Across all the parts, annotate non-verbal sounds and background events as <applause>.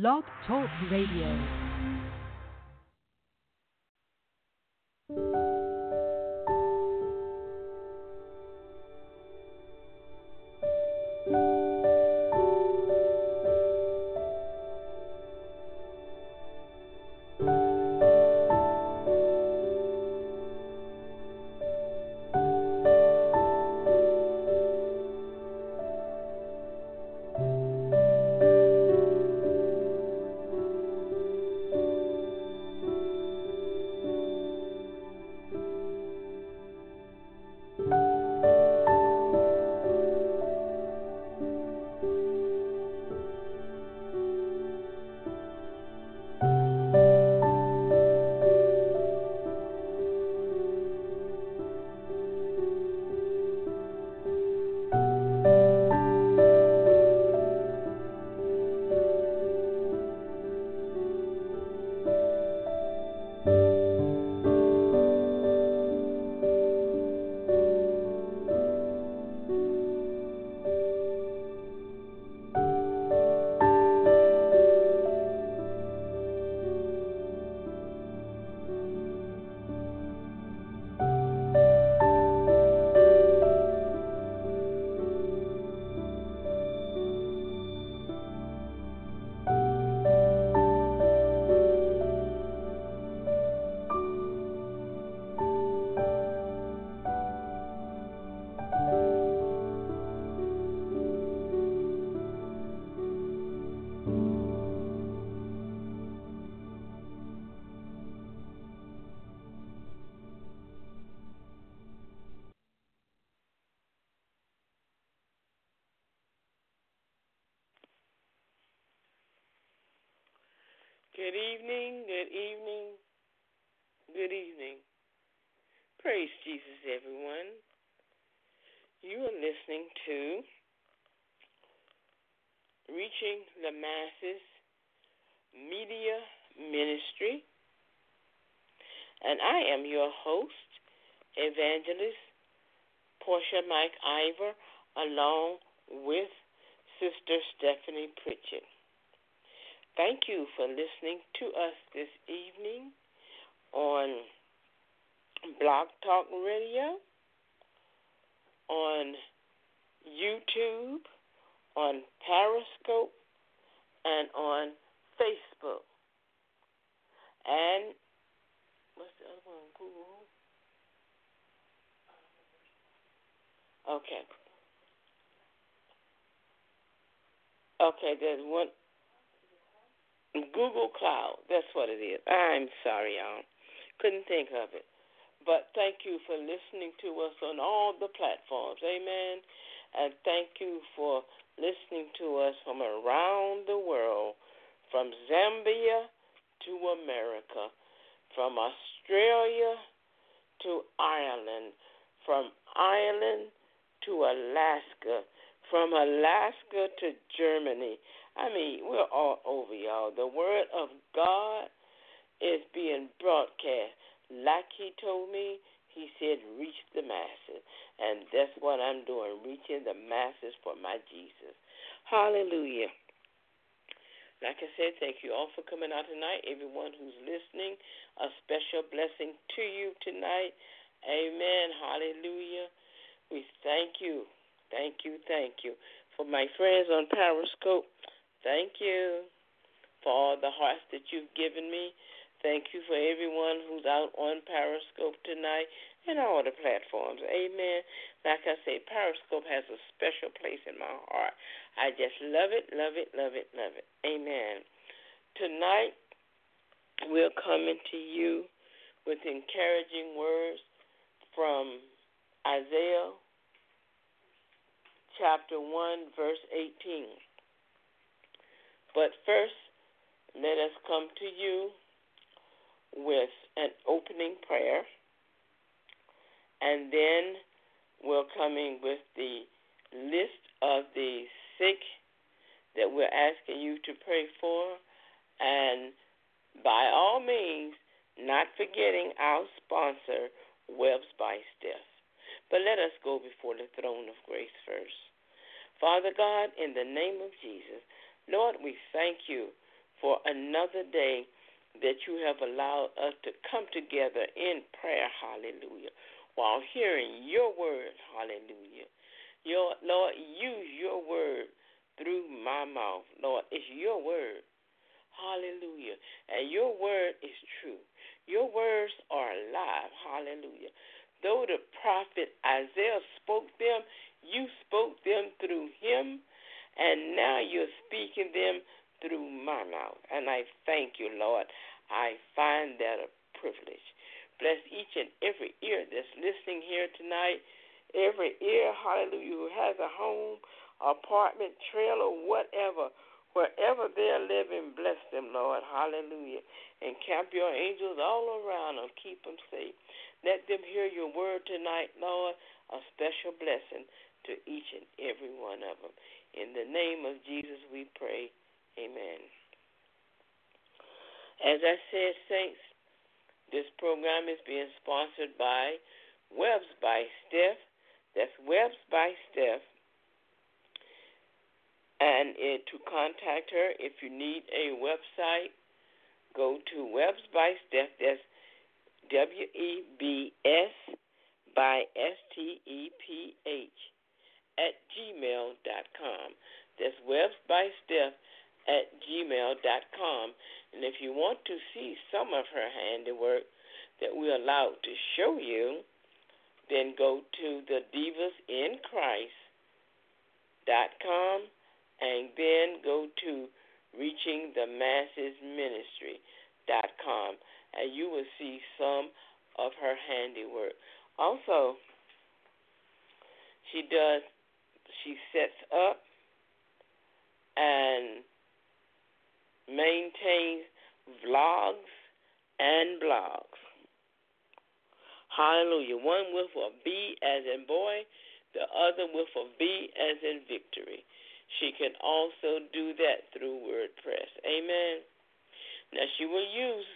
Blog Talk Radio. Good evening, good evening, good evening. Praise Jesus, everyone. You are listening to Reaching the Masses Media Ministry, and I am your host, Evangelist Portia Mike Ivor, along with Sister Stephanie Pritchett. Thank you for listening to us this evening on Blog Talk Radio, on YouTube, on Periscope, and on Facebook. And what's the other one? Google? Okay. Okay, there's one Google Cloud. That's what it is. I'm sorry, y'all. Couldn't think of it. But thank you for listening to us on all the platforms. Amen. And thank you for listening to us from around the world, from Zambia to America, from Australia to Ireland, from Ireland to Alaska, from Alaska to Germany. I mean, we're all over, y'all. The Word of God is being broadcast. Like He told me, He said, reach the masses. And that's what I'm doing, reaching the masses for my Jesus. Hallelujah. Like I said, thank you all for coming out tonight. Everyone who's listening, a special blessing to you tonight. Amen. Hallelujah. We thank you. Thank you. Thank you. For my friends on Periscope, Thank you for all the hearts that you've given me. Thank you for everyone who's out on Periscope tonight and all the platforms. Amen. Like I say, Periscope has a special place in my heart. I just love it, love it, love it, love it. Amen. Tonight, we're coming to you with encouraging words from Isaiah chapter 1, verse 18. But first, let us come to you with an opening prayer, and then we're coming with the list of the sick that we're asking you to pray for, and by all means, not forgetting our sponsor, Webs by Steph. But let us go before the throne of grace first. Father God, in the name of Jesus, Lord, we thank you for another day that you have allowed us to come together in prayer, hallelujah, while hearing your word, hallelujah. Your Lord, use your word through my mouth. Lord, it's your word. Hallelujah. And your word is true. Your words are alive. Hallelujah. Though the prophet Isaiah spoke them, you spoke them through him, and now you're speaking them through my mouth. And I thank you, Lord. I find that a privilege. Bless each and every ear that's listening here tonight. Every ear, hallelujah, who has a home, apartment, trailer, whatever, wherever they're living, bless them, Lord. Hallelujah. And camp your angels all around them. Keep them safe. Let them hear your word tonight, Lord, a special blessing to each and every one of them. In the name of Jesus, we pray. Amen. As I said, Saints, this program is being sponsored by Webs by Steph. That's Webs by Steph. And it, to contact her, if you need a website, go to Webs by Steph. That's W E B S by S T E P H at gmail.com. That's Webs by Steph at gmail.com. And if you want to see some of her handiwork that we're allowed to show you, then go to the Divas in Christ.com and then go to Reaching the Masses Ministry.com and you will see some of her handiwork. Also, she does, she sets up and maintains vlogs and blogs. Hallelujah. One with a B as in boy, the other with a V as in victory. She can also do that through WordPress. Amen. Now, she will use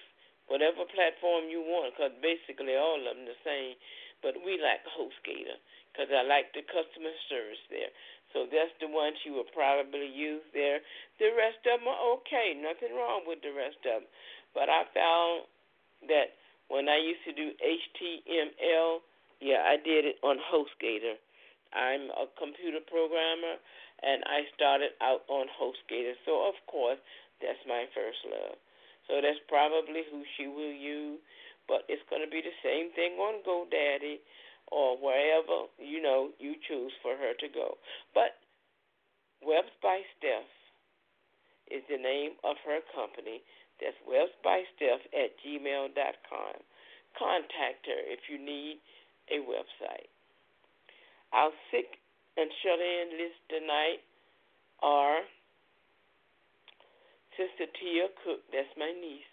whatever platform you want, because basically all of them the same. But we like HostGator because I like the customer service there. So that's the one she will probably use there. The rest of them are okay. Nothing wrong with the rest of them. But I found that when I used to do HTML, yeah, I did it on HostGator. I'm a computer programmer, and I started out on HostGator. So, of course, that's my first love. So that's probably who she will use. But it's going to be the same thing on GoDaddy or wherever, you know, you choose for her to go. But Webs by Steph is the name of her company. That's Webs by Steph at gmail.com. Contact her if you need a website. Our sick and shut in list tonight are Sister Tia Cook, that's my niece.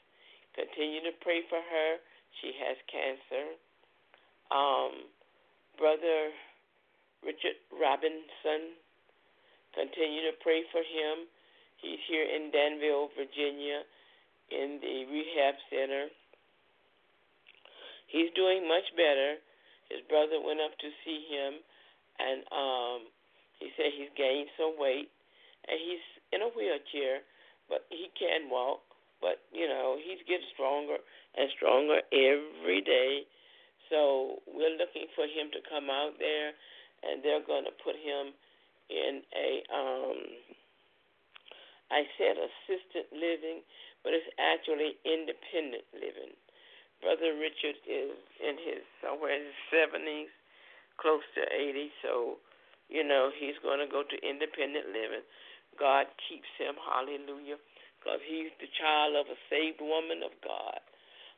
Continue to pray for her. She has cancer. Um, Brother Richard Robinson, continue to pray for him. He's here in Danville, Virginia, in the rehab center. He's doing much better. His brother went up to see him, and um, he said he's gained some weight, and he's in a wheelchair but he can walk. But you know, he's getting stronger and stronger every day. So we're looking for him to come out there, and they're going to put him in a um, I said assisted living, but it's actually independent living. Brother Richard is in his somewhere in his seventies, close to eighty, so you know he's going to go to independent living. God keeps him. Hallelujah. Because he's the child of a saved woman of God.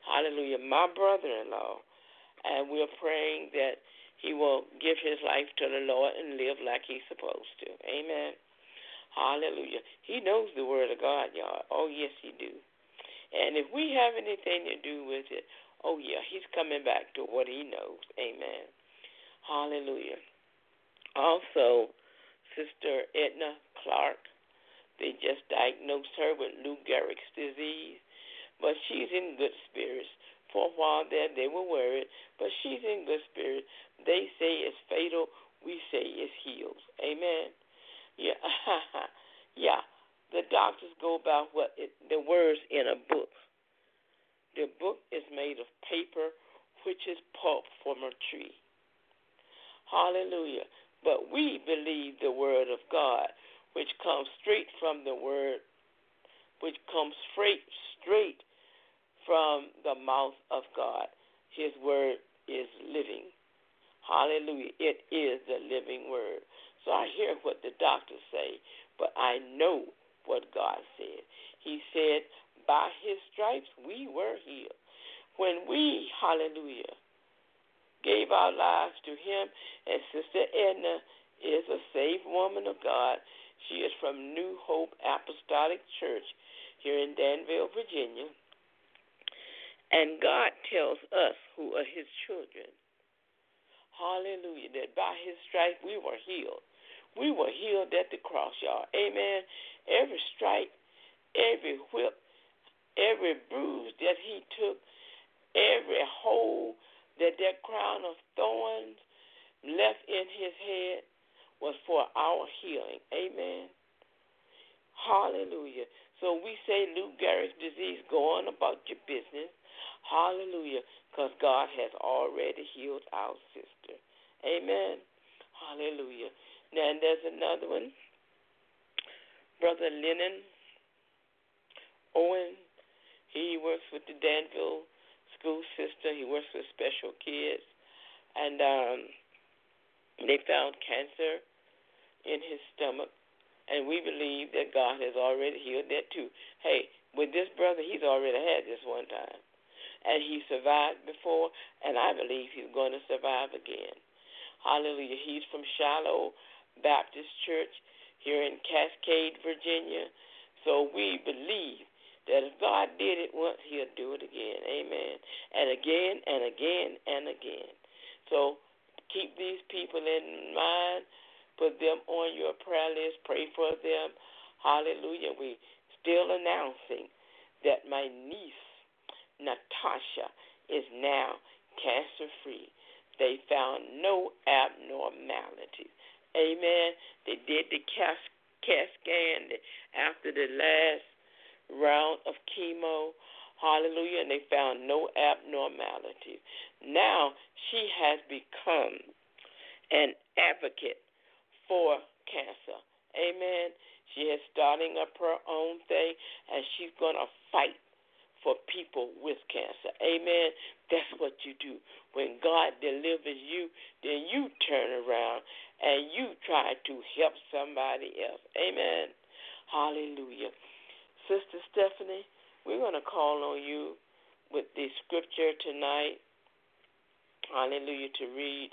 Hallelujah. My brother in law. And we're praying that he will give his life to the Lord and live like he's supposed to. Amen. Hallelujah. He knows the word of God, y'all. Oh, yes, he do. And if we have anything to do with it, oh, yeah, he's coming back to what he knows. Amen. Hallelujah. Also, Sister Edna Clark, they just diagnosed her with Lou Gehrig's disease, but she's in good spirits. For a while there, they were worried, but she's in good spirits. They say it's fatal. We say it's healed. Amen. Yeah, <laughs> yeah. The doctors go about what it, the words in a book. The book is made of paper, which is pulp from a tree. Hallelujah. But we believe the word of God, which comes straight from the word, which comes straight straight from the mouth of God. His word is living. Hallelujah. It is the living word. So I hear what the doctors say, but I know what God said. He said, By his stripes we were healed. When we, hallelujah, gave our lives to him, and Sister Edna is a saved woman of God. She is from New Hope Apostolic Church here in Danville, Virginia. And God tells us who are his children. Hallelujah. That by his stripes we were healed. We were healed at the cross, y'all. Amen. Every strike, every whip, every bruise that he took, every hole that that crown of thorns left in his head was for our healing. Amen. Hallelujah. So we say Lou Gehrig's disease, go on about your business. Hallelujah. Because God has already healed our sister. Amen. Hallelujah. Now, and there's another one. Brother Lennon Owen. He works with the Danville school system. He works with special kids. And um, they found cancer in his stomach. And we believe that God has already healed that too. Hey, with this brother, he's already had this one time. And he survived before, and I believe he's going to survive again. Hallelujah. He's from Shiloh Baptist Church here in Cascade, Virginia. So we believe that if God did it once, He'll do it again. Amen. And again and again and again. So keep these people in mind. Put them on your prayer list. Pray for them. Hallelujah. We still announcing that my niece Natasha is now cancer free. They found no abnormalities. Amen. They did the CAT, scan after the last round of chemo. Hallelujah. And they found no abnormalities. Now she has become an advocate for cancer. Amen. She is starting up her own thing and she's going to fight for people with cancer. Amen. That's what you do. When God delivers you, then you turn around and you try to help somebody else. Amen. Hallelujah. Sister Stephanie, we're going to call on you with the scripture tonight. Hallelujah. To read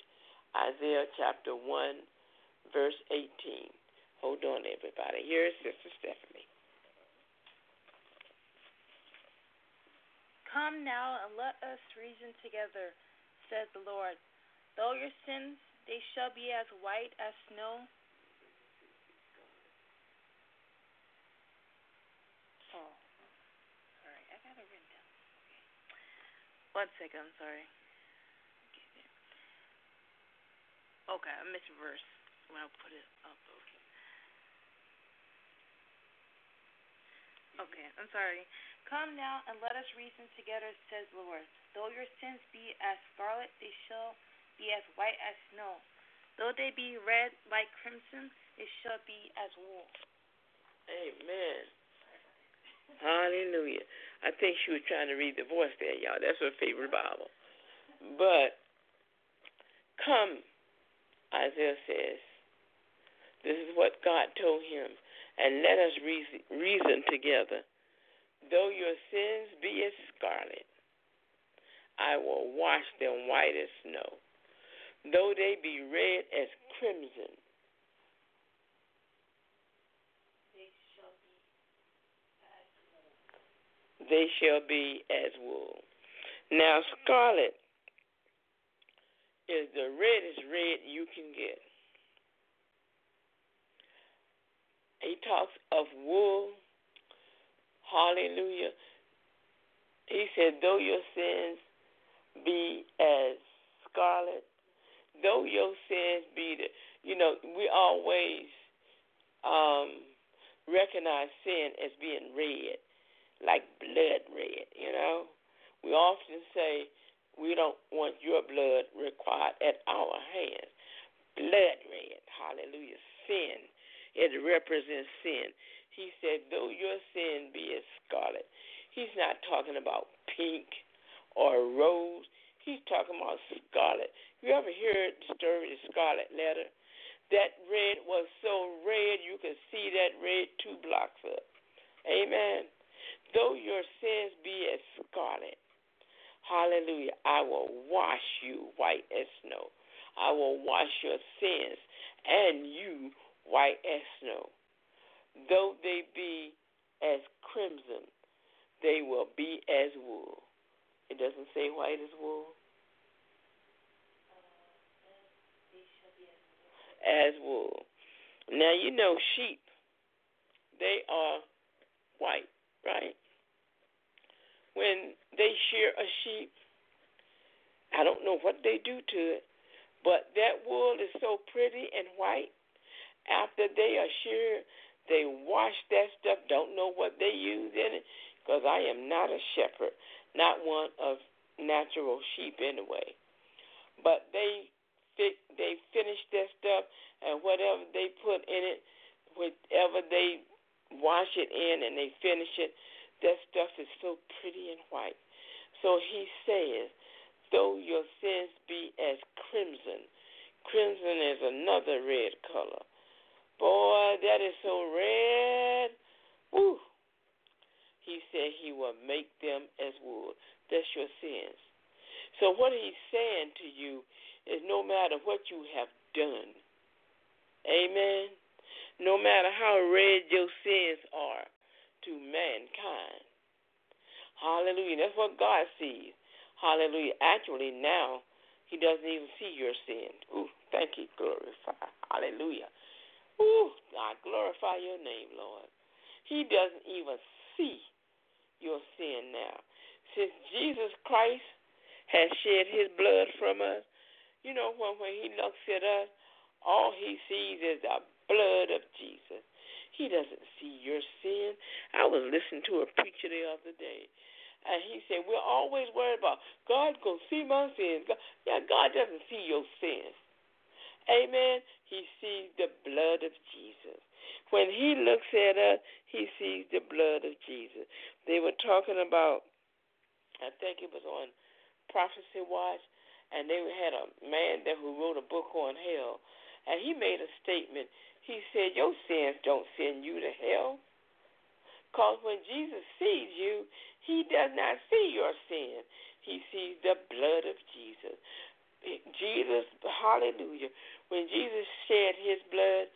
Isaiah chapter 1, verse 18. Hold on, everybody. Here is Sister Stephanie. Come now and let us reason together, said the Lord. Though your sins they shall be as white as snow. Oh, sorry, I got it written down. Okay. One second, I'm sorry. Okay, I verse when I put it up. Okay. Okay, I'm sorry. Come now and let us reason together, says the Lord. Though your sins be as scarlet, they shall be as white as snow. Though they be red like crimson, it shall be as wool. Amen. Hallelujah. I think she was trying to read the voice there, y'all. That's her favorite Bible. But come, Isaiah says, this is what God told him, and let us reason, reason together. Though your sins be as scarlet, I will wash them white as snow though they be red as crimson, they shall be as wool. Now, scarlet is the reddest red you can get. He talks of wool. Hallelujah. He said, though your sins be as scarlet, though your sins be the, you know, we always um, recognize sin as being red, like blood red, you know. We often say we don't want your blood required at our hands. Blood red, hallelujah, sin. It represents sin. He said, though your sin be as scarlet, he's not talking about pink or rose. He's talking about scarlet. You ever heard the story of the scarlet letter? That red was so red you could see that red two blocks up. Amen. Though your sins be as scarlet, hallelujah, I will wash you white as snow. I will wash your sins and you white as snow. Though they be as crimson, they will be as wool. It doesn't say white as wool. As wool. Now you know sheep, they are white, right? When they shear a sheep, I don't know what they do to it, but that wool is so pretty and white. After they are sheared, they wash that stuff. Don't know what they use in it, because I am not a shepherd, not one of natural sheep anyway. But they they finish that stuff, and whatever they put in it, whatever they wash it in, and they finish it, that stuff is so pretty and white. So he says, though your sins be as crimson, crimson is another red color. Boy, that is so red. Woo. He said he will make them as wool. That's your sins. So what he's saying to you is no matter what you have done, amen, no matter how red your sins are to mankind, hallelujah, that's what God sees. Hallelujah. Actually, now he doesn't even see your sin. Ooh, thank you, glorify. Hallelujah. Ooh, I glorify your name, Lord. He doesn't even see your sin now. Since Jesus Christ has shed his blood from us, you know, when, when he looks at us, all he sees is the blood of Jesus. He doesn't see your sin. I was listening to a preacher the other day, and he said, We're always worried about God going to see my sins. God, yeah, God doesn't see your sins. Amen. He sees the blood of Jesus. When he looks at us, he sees the blood of Jesus. They were talking about, I think it was on Prophecy Watch, and they had a man there who wrote a book on hell, and he made a statement. He said, Your sins don't send you to hell. Because when Jesus sees you, he does not see your sin. He sees the blood of Jesus. Jesus, hallelujah. When Jesus shed his blood,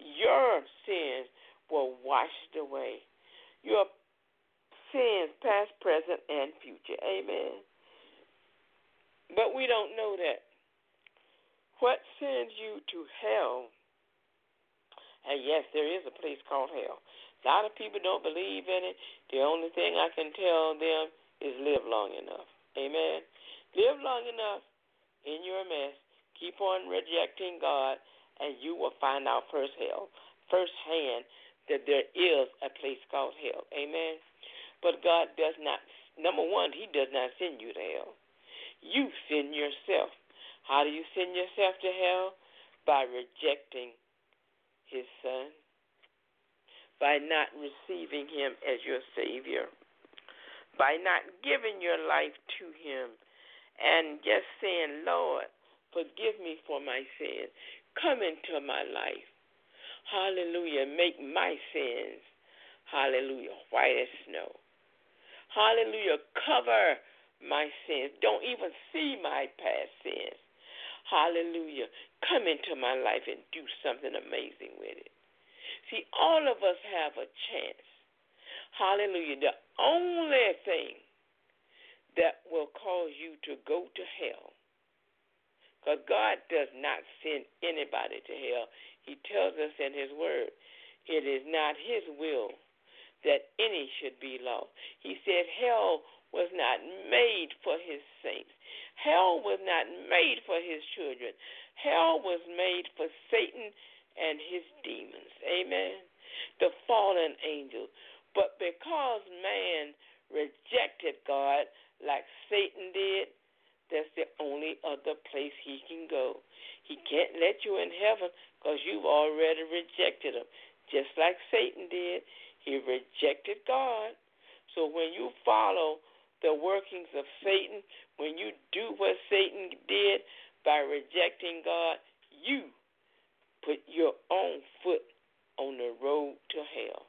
your sins were washed away. Your sins, past, present, and future. Amen. But we don't know that. What sends you to hell? And yes, there is a place called hell. A lot of people don't believe in it. The only thing I can tell them is live long enough. Amen. Live long enough in your mess. Keep on rejecting God, and you will find out first hell, firsthand that there is a place called hell. Amen. But God does not. Number one, He does not send you to hell. You send yourself. How do you send yourself to hell? By rejecting his son, by not receiving him as your Savior, by not giving your life to him, and just saying, Lord, forgive me for my sins. Come into my life. Hallelujah. Make my sins, hallelujah, white as snow. Hallelujah. Cover my sins. Don't even see my past sins. Hallelujah. Come into my life and do something amazing with it. See, all of us have a chance. Hallelujah. The only thing that will cause you to go to hell, because God does not send anybody to hell. He tells us in His Word, it is not His will that any should be lost. He said, Hell was not made for His saints, hell was not made for His children. Hell was made for Satan and his demons. Amen. The fallen angel. But because man rejected God like Satan did, that's the only other place he can go. He can't let you in heaven because you've already rejected him. Just like Satan did, he rejected God. So when you follow the workings of Satan, when you do what Satan did by rejecting God, you put your own foot on the road to hell.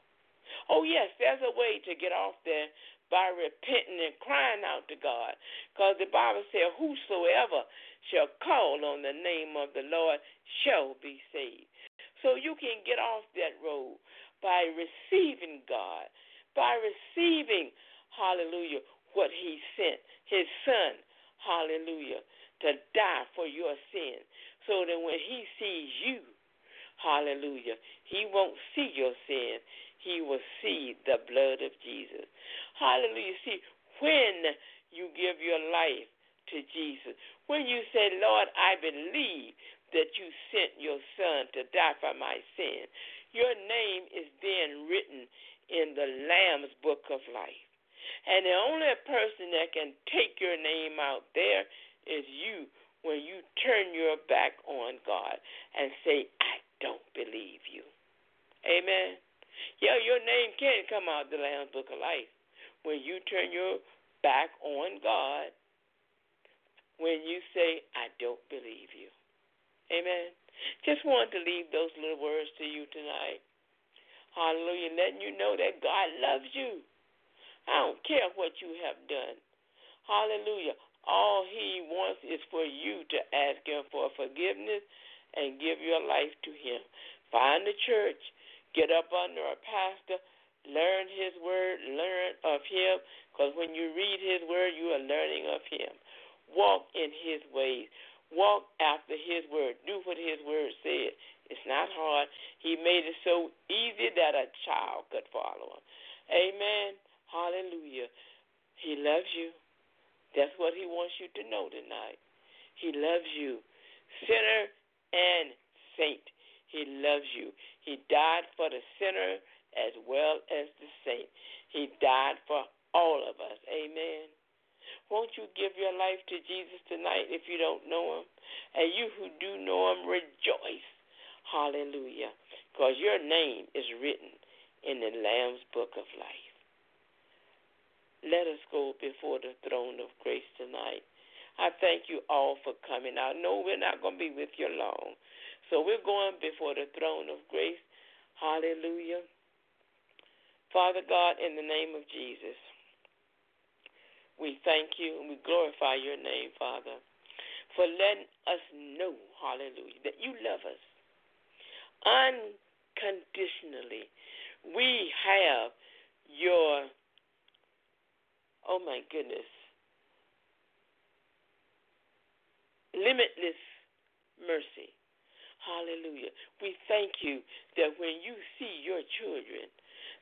Oh, yes, there's a way to get off there by repenting and crying out to God. Because the Bible says, Whosoever shall call on the name of the Lord shall be saved. So you can get off that road by receiving God, by receiving, hallelujah, what He sent, His Son, hallelujah, to die for your sin. So that when He sees you, Hallelujah. He won't see your sin. He will see the blood of Jesus. Hallelujah. See, when you give your life to Jesus, when you say, Lord, I believe that you sent your son to die for my sin, your name is then written in the Lamb's book of life. And the only person that can take your name out there is you when you turn your back on God and say, I don't believe you. Amen. Yeah, your name can't come out of the Lamb's Book of Life when you turn your back on God. When you say, I don't believe you. Amen. Just wanted to leave those little words to you tonight. Hallelujah. Letting you know that God loves you. I don't care what you have done. Hallelujah. All He wants is for you to ask Him for forgiveness and give your life to Him. Find a church, get up under a pastor, learn His word, learn of Him, because when you read His word, you are learning of Him. Walk in His ways. Walk after His word. Do what His word said. It's not hard. He made it so easy that a child could follow Him. Amen. Hallelujah. He loves you. That's what He wants you to know tonight. He loves you. Sinner, and saint. He loves you. He died for the sinner as well as the saint. He died for all of us. Amen. Won't you give your life to Jesus tonight if you don't know him? And you who do know him, rejoice. Hallelujah. Because your name is written in the Lamb's book of life. Let us go before the throne of grace tonight. I thank you all for coming. I know we're not going to be with you long. So we're going before the throne of grace. Hallelujah. Father God, in the name of Jesus, we thank you and we glorify your name, Father, for letting us know, hallelujah, that you love us unconditionally. We have your, oh my goodness, limitless mercy. Hallelujah. We thank you that when you see your children,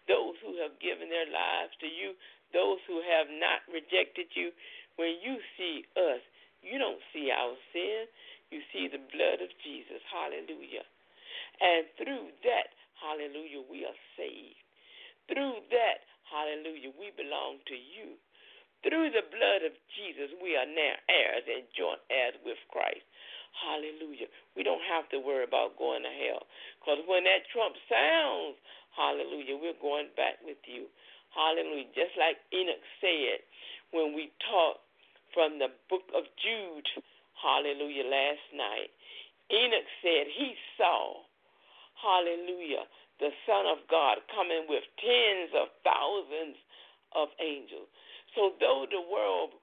those who have given their lives to you, those who have not rejected you, when you see us, you don't see our sin. You see the blood of Jesus. Hallelujah. And through that, hallelujah, we are saved. Through that, hallelujah, we belong to you. Through the blood of Jesus, we are now heirs and joint heirs with Christ. Hallelujah. We don't have to worry about going to hell. Because when that trump sounds, hallelujah, we're going back with you. Hallelujah. Just like Enoch said when we talked from the book of Jude, hallelujah, last night. Enoch said he saw, hallelujah, the Son of God coming with tens of thousands of angels. So though the world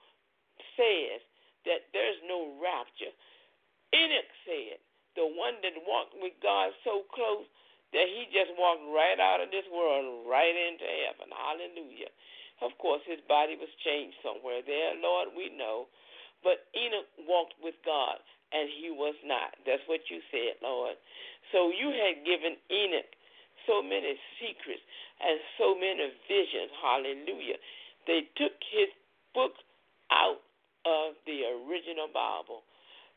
says that there's no rapture, Enoch said, the one that walked with God so close that he just walked right out of this world, right into heaven. Hallelujah. Of course, his body was changed somewhere there, Lord, we know. But Enoch walked with God, and he was not. That's what you said, Lord. So you had given Enoch so many secrets and so many visions. Hallelujah. They took his book out of the original Bible.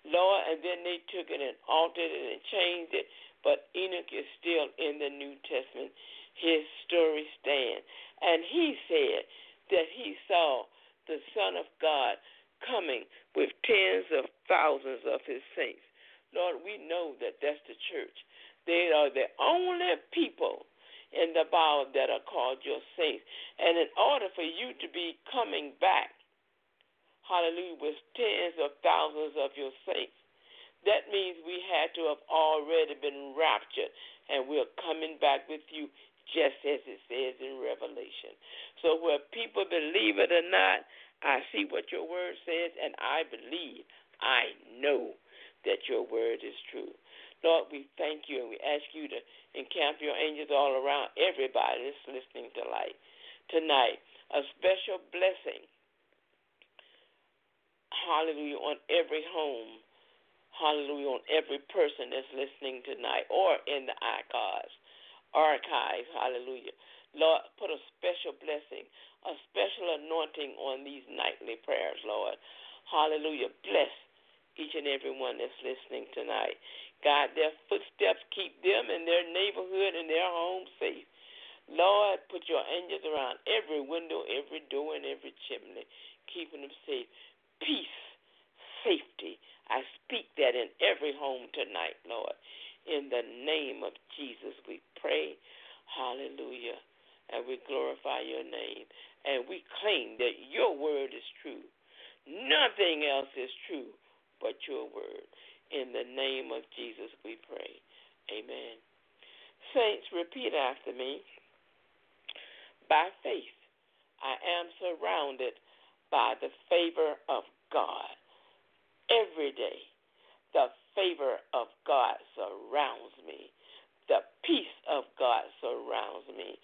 Lord, and then they took it and altered it and changed it but Enoch is still in the New Testament. His story stands. And he said that he saw the Son of God coming with tens of thousands of his saints. Lord, we know that that's the church. They are the only people in the Bible that are called your saints. And in order for you to be coming back, hallelujah, with tens of thousands of your saints, that means we had to have already been raptured, and we're coming back with you just as it says in Revelation. So, whether people believe it or not, I see what your word says, and I believe, I know that your word is true. Lord, we thank you and we ask you to encamp your angels all around everybody that's listening to light tonight. A special blessing, hallelujah, on every home hallelujah, on every person that's listening tonight or in the archives, archives, hallelujah. Lord, put a special blessing, a special anointing on these nightly prayers, Lord. Hallelujah. Bless each and every one that's listening tonight. God, their footsteps keep them and their neighborhood and their home safe. Lord, put your angels around every window, every door, and every chimney, keeping them safe. Peace, safety, I speak that in every home tonight, Lord. In the name of Jesus, we pray. Hallelujah. And we glorify your name. And we claim that your word is true. Nothing else is true but your word. In the name of Jesus, we pray. Amen. Saints, repeat after me. By faith, I am surrounded by the favor of God every day. The favor of God surrounds me. The peace of God surrounds me.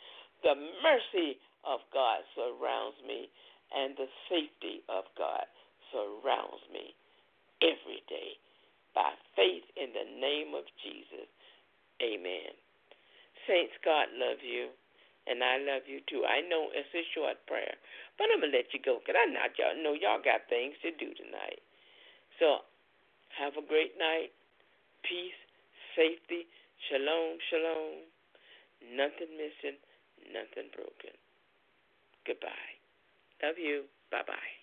The mercy of God surrounds me. And the safety of God surrounds me every day. By faith in the name of Jesus. Amen. Saints, God love you. And I love you too. I know it's a short prayer, but I'm to let you go because I not y'all know y'all got things to do tonight. So have a great night. Peace, safety, shalom, shalom. Nothing missing, nothing broken. Goodbye. Love you. Bye bye.